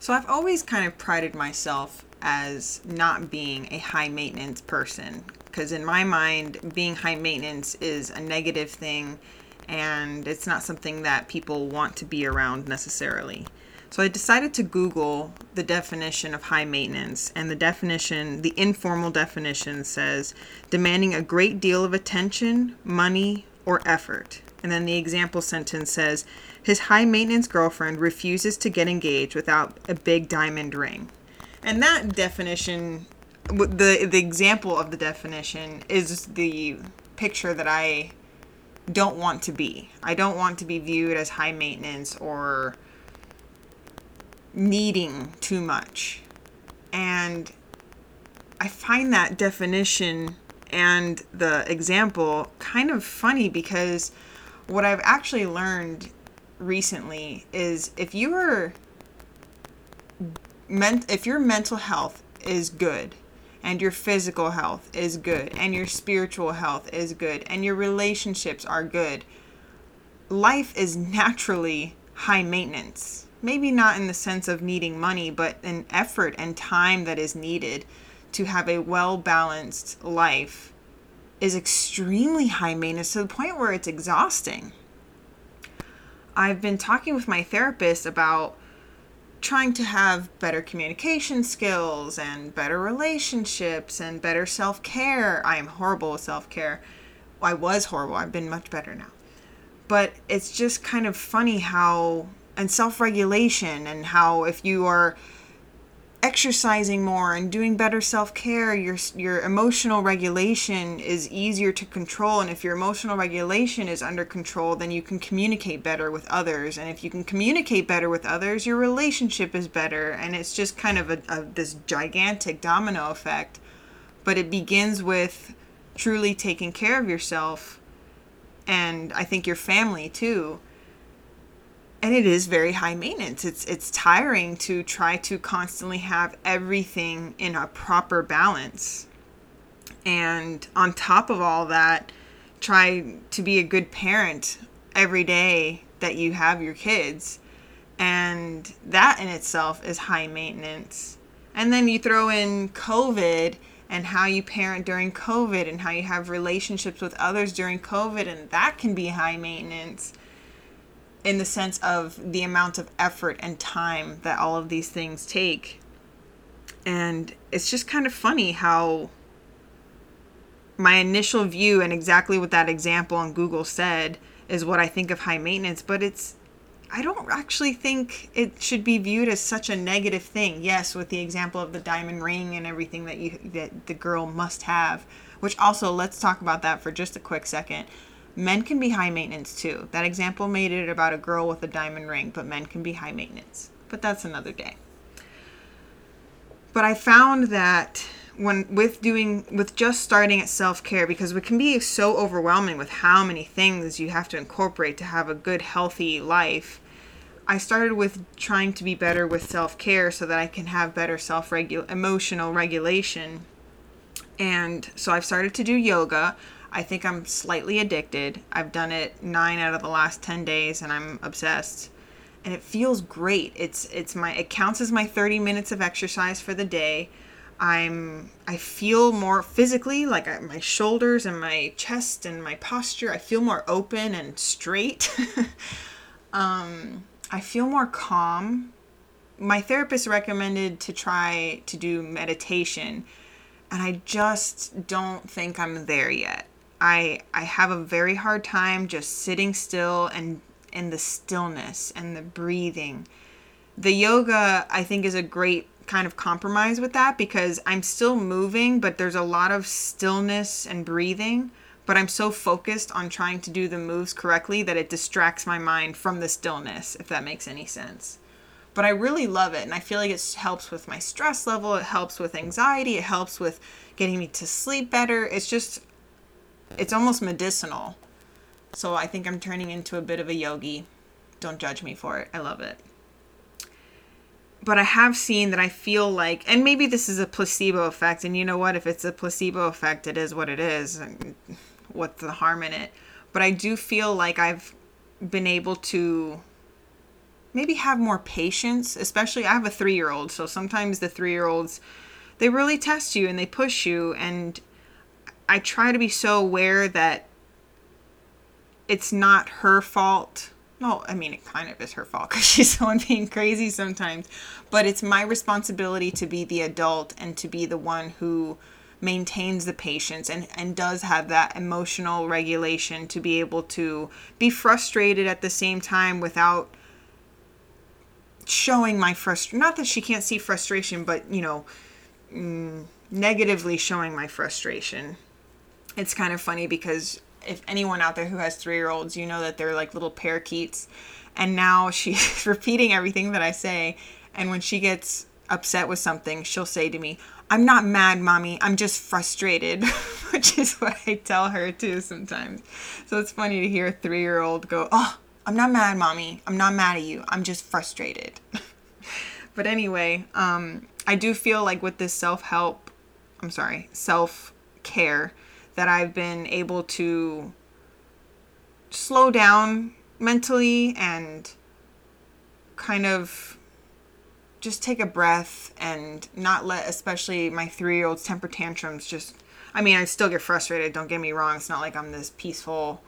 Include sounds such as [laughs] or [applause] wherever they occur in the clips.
So I've always kind of prided myself as not being a high maintenance person because in my mind being high maintenance is a negative thing and it's not something that people want to be around necessarily. So I decided to Google the definition of high maintenance, and the definition, the informal definition, says demanding a great deal of attention, money, or effort. And then the example sentence says his high maintenance girlfriend refuses to get engaged without a big diamond ring. And that definition, the the example of the definition is the picture that I don't want to be. I don't want to be viewed as high maintenance or needing too much. And I find that definition and the example kind of funny because what I've actually learned recently is if you are ment- if your mental health is good and your physical health is good and your spiritual health is good and your relationships are good life is naturally high maintenance. Maybe not in the sense of needing money, but an effort and time that is needed to have a well balanced life is extremely high maintenance to the point where it's exhausting. I've been talking with my therapist about trying to have better communication skills and better relationships and better self care. I am horrible with self care. I was horrible. I've been much better now. But it's just kind of funny how and self-regulation and how if you are exercising more and doing better self-care your your emotional regulation is easier to control. And if your emotional regulation is under control then you can communicate better with others. And if you can communicate better with others your relationship is better. And it's just kind of a, a this gigantic domino effect. But it begins with truly taking care of yourself and I think your family too and it is very high maintenance. It's it's tiring to try to constantly have everything in a proper balance. And on top of all that, try to be a good parent every day that you have your kids. And that in itself is high maintenance. And then you throw in COVID and how you parent during COVID and how you have relationships with others during COVID, and that can be high maintenance in the sense of the amount of effort and time that all of these things take. And it's just kind of funny how my initial view and exactly what that example on Google said is what I think of high maintenance, but it's I don't actually think it should be viewed as such a negative thing. Yes, with the example of the diamond ring and everything that you that the girl must have, which also let's talk about that for just a quick second men can be high maintenance too. That example made it about a girl with a diamond ring, but men can be high maintenance. But that's another day. But I found that when with doing with just starting at self-care because it can be so overwhelming with how many things you have to incorporate to have a good healthy life. I started with trying to be better with self-care so that I can have better self-regu emotional regulation. And so I've started to do yoga. I think I'm slightly addicted. I've done it 9 out of the last 10 days and I'm obsessed. And it feels great. It's it's my it counts as my 30 minutes of exercise for the day. I'm I feel more physically like I, my shoulders and my chest and my posture. I feel more open and straight. [laughs] um, I feel more calm. My therapist recommended to try to do meditation, and I just don't think I'm there yet. I I have a very hard time just sitting still and in the stillness and the breathing. The yoga I think is a great kind of compromise with that because I'm still moving but there's a lot of stillness and breathing but I'm so focused on trying to do the moves correctly that it distracts my mind from the stillness if that makes any sense. But I really love it and I feel like it helps with my stress level, it helps with anxiety, it helps with getting me to sleep better. It's just it's almost medicinal. So I think I'm turning into a bit of a yogi. Don't judge me for it. I love it. But I have seen that I feel like, and maybe this is a placebo effect. And you know what? If it's a placebo effect, it is what it is. What's the harm in it? But I do feel like I've been able to maybe have more patience, especially I have a 3-year-old, so sometimes the 3-year-olds they really test you and they push you and I try to be so aware that it's not her fault. No, I mean, it kind of is her fault because [laughs] she's the one being crazy sometimes. But it's my responsibility to be the adult and to be the one who maintains the patience and, and does have that emotional regulation to be able to be frustrated at the same time without showing my frustration. Not that she can't see frustration, but, you know, mm, negatively showing my frustration. It's kind of funny because if anyone out there who has three year olds, you know that they're like little parakeets. And now [laughs] she's repeating everything that I say. And when she gets upset with something, she'll say to me, I'm not mad, mommy. I'm just frustrated, [laughs] which is what I tell her too sometimes. So it's funny to hear a three year old go, Oh, I'm not mad, mommy. I'm not mad at you. I'm just frustrated. [laughs] but anyway, um, I do feel like with this self help, I'm sorry, self care, that I've been able to slow down mentally and kind of just take a breath and not let especially my three year old's temper tantrums just I mean I still get frustrated, don't get me wrong. It's not like I'm this peaceful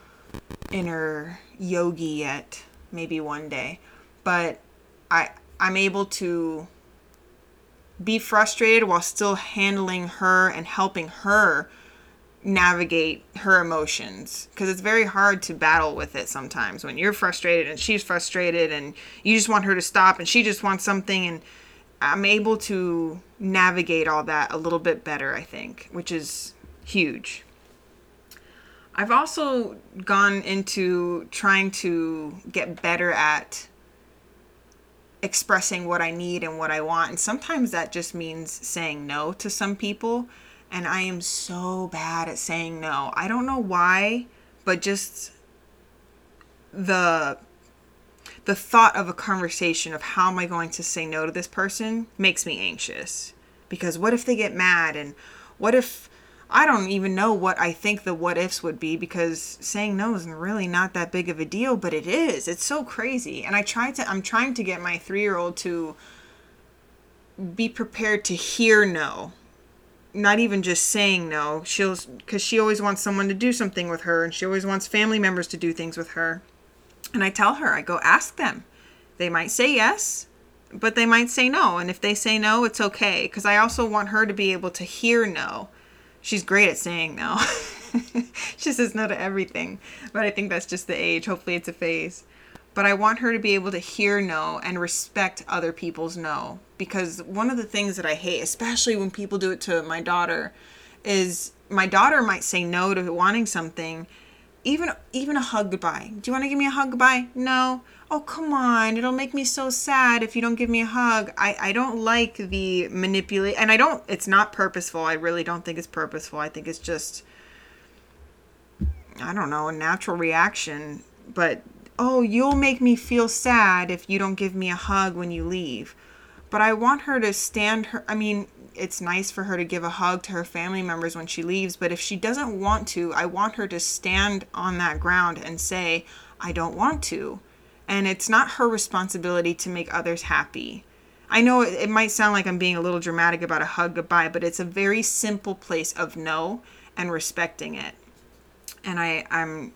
inner yogi yet. Maybe one day. But I I'm able to be frustrated while still handling her and helping her navigate her emotions because it's very hard to battle with it sometimes when you're frustrated and she's frustrated and you just want her to stop and she just wants something. And I'm able to navigate all that a little bit better I think which is huge. I've also gone into trying to get better at expressing what I need and what I want. And sometimes that just means saying no to some people and I am so bad at saying no. I don't know why, but just the the thought of a conversation of how am I going to say no to this person makes me anxious. Because what if they get mad and what if I don't even know what I think the what ifs would be because saying no is really not that big of a deal, but it is. It's so crazy. And I try to I'm trying to get my 3-year-old to be prepared to hear no not even just saying no. She'll because she always wants someone to do something with her, and she always wants family members to do things with her. And I tell her, I go ask them. They might say yes, but they might say no. And if they say no, it's okay because I also want her to be able to hear no. She's great at saying no. [laughs] she says no to everything, but I think that's just the age. Hopefully, it's a phase but I want her to be able to hear no and respect other people's no. Because one of the things that I hate, especially when people do it to my daughter, is my daughter might say no to wanting something, even even a hug goodbye. Do you want to give me a hug goodbye? No. Oh come on, it'll make me so sad if you don't give me a hug. I I don't like the manipulate, and I don't. It's not purposeful. I really don't think it's purposeful. I think it's just. I don't know, a natural reaction. But oh, you'll make me feel sad if you don't give me a hug when you leave. But I want her to stand her, I mean, it's nice for her to give a hug to her family members when she leaves, but if she doesn't want to, I want her to stand on that ground and say, I don't want to. And it's not her responsibility to make others happy. I know it, might sound like I'm being a little dramatic about a hug goodbye, but it's a very simple place of no and respecting it. And I, I'm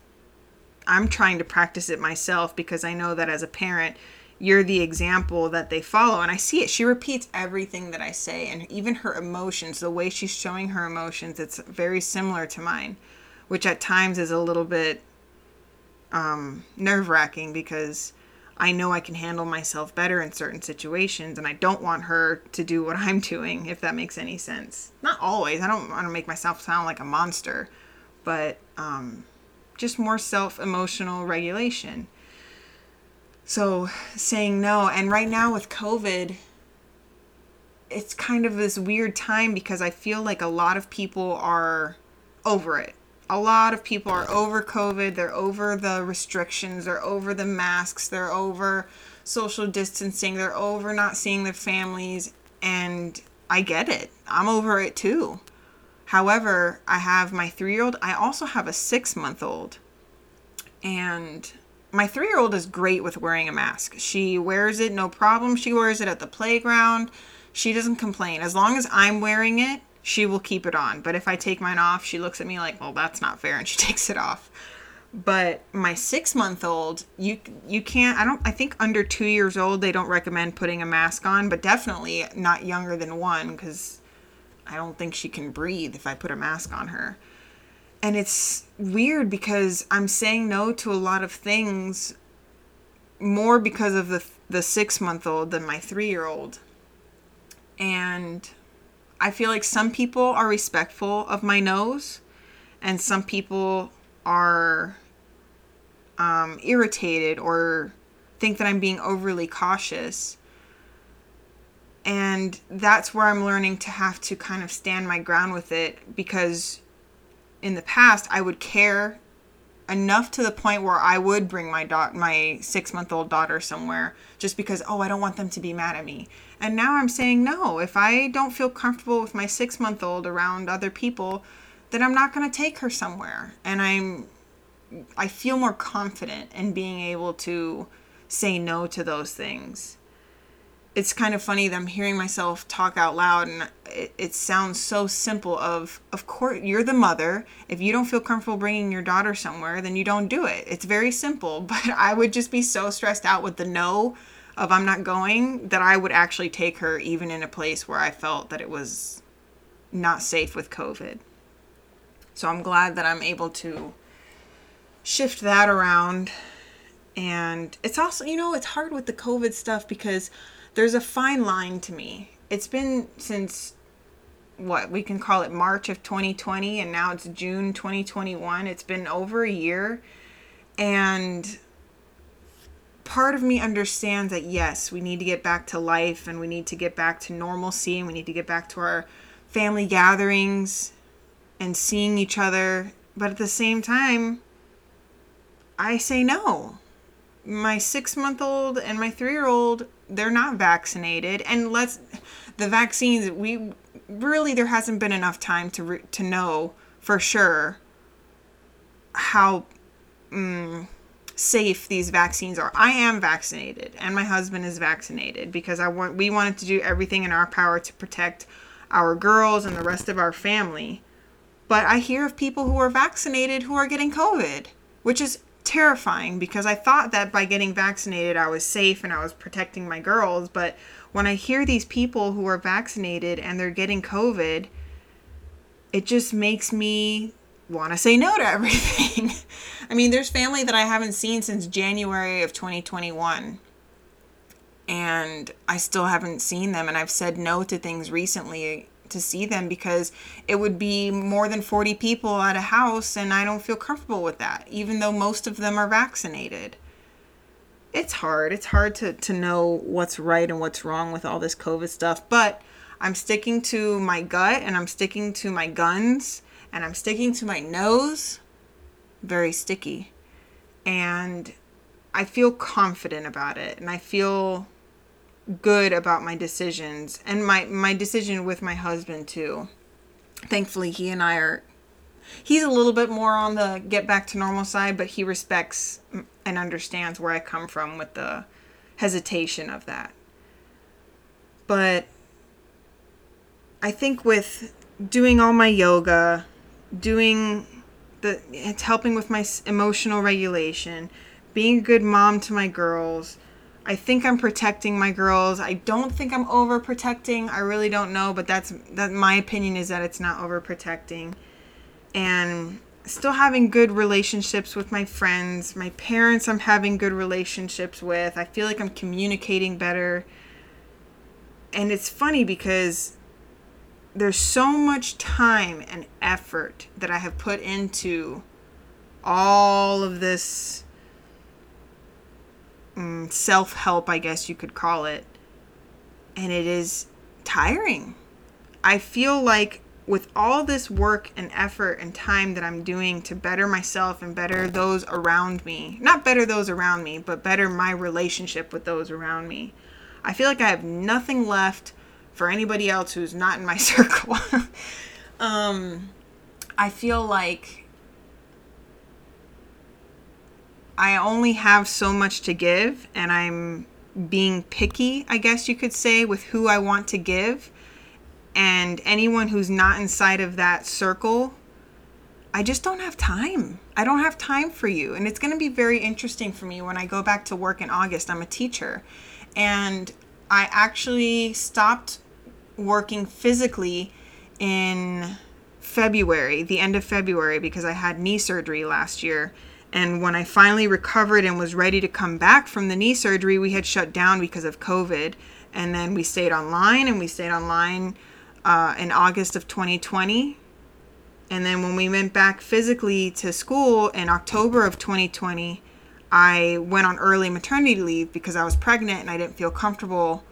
I'm trying to practice it myself because I know that as a parent, you're the example that they follow. And I see it. She repeats everything that I say, and even her emotions, the way she's showing her emotions, it's very similar to mine, which at times is a little bit um, nerve wracking because I know I can handle myself better in certain situations, and I don't want her to do what [laughs] I'm doing, if that makes any sense. Not always. I don't want to make myself sound like a monster, but um, just more self emotional regulation. So saying no. And right now with COVID, it's kind of this weird time because I feel like a lot of people are over it. A lot of people are over COVID. They're over the restrictions. They're over the masks. They're over social distancing. They're over not seeing their families. And I get it. I'm over it too. However, I have my three year old. I also have a six month old. And my three year old is great with wearing a mask. She wears it no problem. She wears it at the playground. She doesn't complain. As long as I'm wearing it, she will keep it on. But if I take mine off, she looks at me like, well, that's not fair. And she [laughs] takes it off. But my six month old, you you can't. I don't. I think under two years old, they don't recommend putting a mask on. But definitely not younger than one, because I don't think she can breathe if I put a mask on her and it's weird because I'm saying no to a lot of things more because of the the 6 month old than my 3 year old. And I feel like some people are respectful of my nose and some people are um, irritated or think that I'm being overly cautious. And that's where I'm learning to have to kind of stand my ground with it because in the past I would care enough to the point where I would bring my dot my 6-month-old daughter somewhere just because oh I don't want them to be mad at me. And now I'm saying no, if I don't feel comfortable with my 6-month-old around other people, then I'm not going to take her somewhere. And I'm I feel more confident in being able to say no to those things it's kind of funny that I'm hearing myself talk out loud and it, it, sounds so simple of of course you're the mother. If you don't feel comfortable bringing your daughter somewhere then you don't do it. It's very simple [laughs] but I would just be so stressed out with the no of I'm not going that I would actually take her even in a place where I felt that it was not safe with covid. So I'm glad that I'm able to shift that around. And it's also you know it's hard with the covid stuff because there's a fine line to me. It's been since what we can call it March of 2020 and now it's June 2021. It's been over a year and part of me understands that yes, we need to get back to life and we need to get back to normalcy and we need to get back to our family gatherings and seeing each other. But at the same time, I say no. My six month old and my three year old they're not vaccinated and let's the vaccines we really there hasn't been enough time to re, to know for sure how um, safe these vaccines are. I am vaccinated and my husband is vaccinated because I want we wanted to do everything in our power to protect our girls and the rest of our family. But I hear of people who are vaccinated who are getting COVID, which is terrifying because I thought that by getting vaccinated I was safe and I was protecting my girls. But when I hear these people who are vaccinated and they're getting COVID, it just makes me want to say no to [laughs] everything. I mean, there's family that I haven't seen since January of 2021. And I still haven't seen them. And I've said no to things recently to see them because it would be more than 40 people at a house and I don't feel comfortable with that, even though most of them are vaccinated. It's hard. It's hard to, to know what's right and what's wrong with all this COVID stuff, but I'm sticking to my gut and I'm sticking to my guns and I'm sticking to my nose. Very sticky. And I feel confident about it and I feel good about my decisions and my my decision with my husband too. Thankfully, he and I are he's a little bit more on the get back to normal side, but he respects and understands where I come from with the hesitation of that. But I think with doing all my yoga, doing the it's helping with my emotional regulation, being a good mom to my girls, I think I'm protecting my girls. I don't think I'm overprotecting. I really don't know, but that's that my opinion is that it's not overprotecting. And still having good relationships with my friends. My parents I'm having good relationships with. I feel like I'm communicating better. And it's funny because there's so much time and effort that I have put into all of this mm, self help, I guess you could call it. And it is tiring. I feel like with all this work and effort and time that I'm doing to better myself and better those around me, not better those around me, but better my relationship with those around me, I feel like I have nothing left for anybody else who's not in my [laughs] circle. um, I feel like I only have so much to give, and I'm being picky, I guess you could say, with who I want to give. And anyone who's not inside of that circle, I just don't have time. I don't have time for you. And it's going to be very interesting for me when I go back to work in August. I'm a teacher. And I actually stopped working physically in February, the end of February, because I had knee surgery last year. And when I finally recovered and was ready to come back from the knee surgery, we had shut down because of COVID. And then we stayed online and we stayed online uh, in August of 2020. And then when we went back physically to school in October of 2020, I went on early maternity leave because I was pregnant and I didn't feel comfortable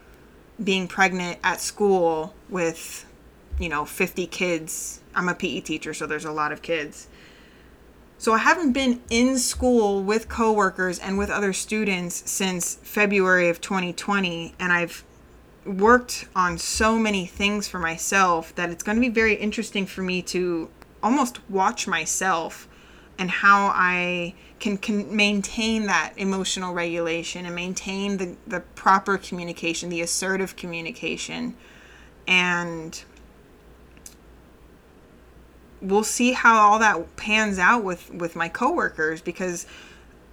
being pregnant at school with, you know, 50 kids. I'm a PE teacher, so there's a lot of kids. So I haven't been in school with coworkers and with other students since February of 2020 and I've worked on so many things for myself that it's going to be very interesting for me to almost watch myself and how I can, can maintain that emotional regulation and maintain the, the proper communication, the assertive communication. And we'll see how all that pans out with with my coworkers because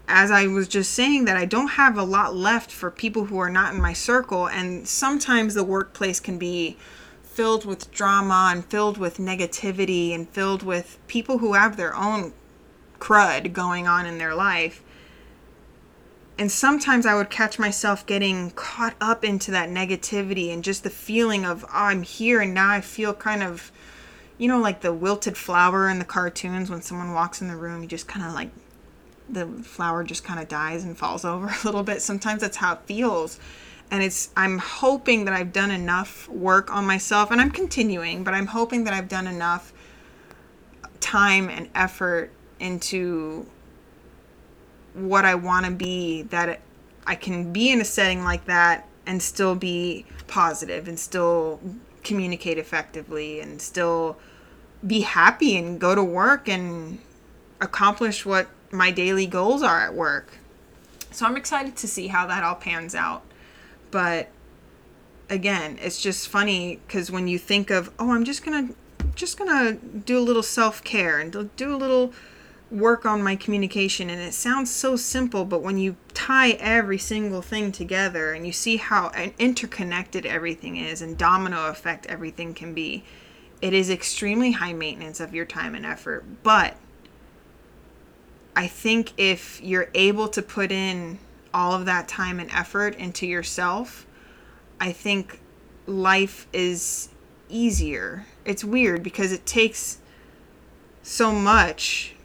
as I was just saying that I don't have a lot left for people who are not in my circle and sometimes the workplace can be filled with drama and filled with negativity and filled with people who have their own crud going on in their life. And sometimes I would catch myself getting caught up into that negativity and just the feeling of, oh, I'm here and now I feel kind of you know, like the wilted flower in the cartoons when someone walks in the room, you just kind of like the flower just kind of dies and falls [laughs] over a little bit. Sometimes that's how it feels. And it's, I'm hoping that I've done enough work on myself, and I'm continuing, but I'm hoping that I've done enough time and effort into what I want to be that I can be in a setting like that and still be positive and still communicate effectively and still be happy and go to work and accomplish what my daily goals are at work. So I'm excited to see how that all pans out. But again, it's just funny cuz when you think of, "Oh, I'm just going to just going to do a little self-care and do a little work on my communication and it sounds so simple but when you tie every single thing together and you see how interconnected everything is and domino effect everything can be it is extremely high maintenance of your time and effort, but I think if you're able to put in all of that time and effort into yourself, I think life is easier. It's weird because it takes so much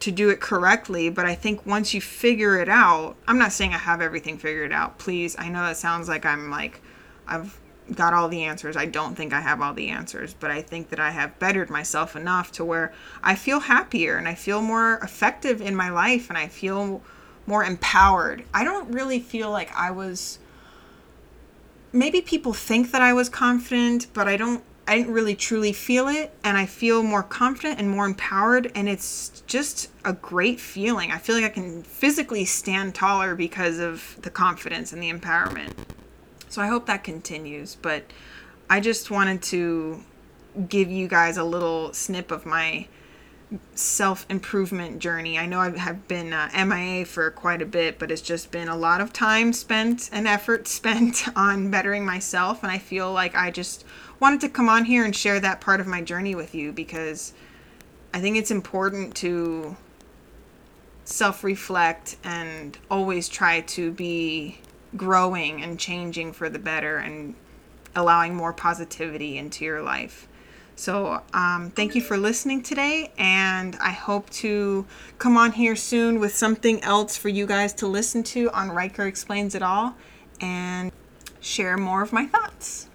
to do it correctly, but I think once you figure it out, I'm not saying I have everything figured out. Please, I know that sounds like I'm like I've got all the answers. I don't think I have all the answers, but I think that I have bettered myself enough to where I feel happier and I feel more effective in my life and I feel more empowered. I don't really feel like I was maybe people think that I was confident, but I don't I didn't really truly feel it and I feel more confident and more empowered and it's just a great feeling. I feel like I can physically stand taller because of the confidence and the empowerment. So I hope that continues. But I just wanted to give you guys a little snip of my self improvement journey. I know I have been uh, MIA for quite a bit, but it's just been a lot of time spent and effort [laughs] spent on bettering myself. And I feel like I just wanted to come on here and share that part of my journey with you because I think it's important to self reflect and always try to be growing and changing for the better and allowing more positivity into your life. So, um, thank you for listening today, and I hope to come on here soon with something else for you guys to listen to on Riker Explains It All and share more of my thoughts.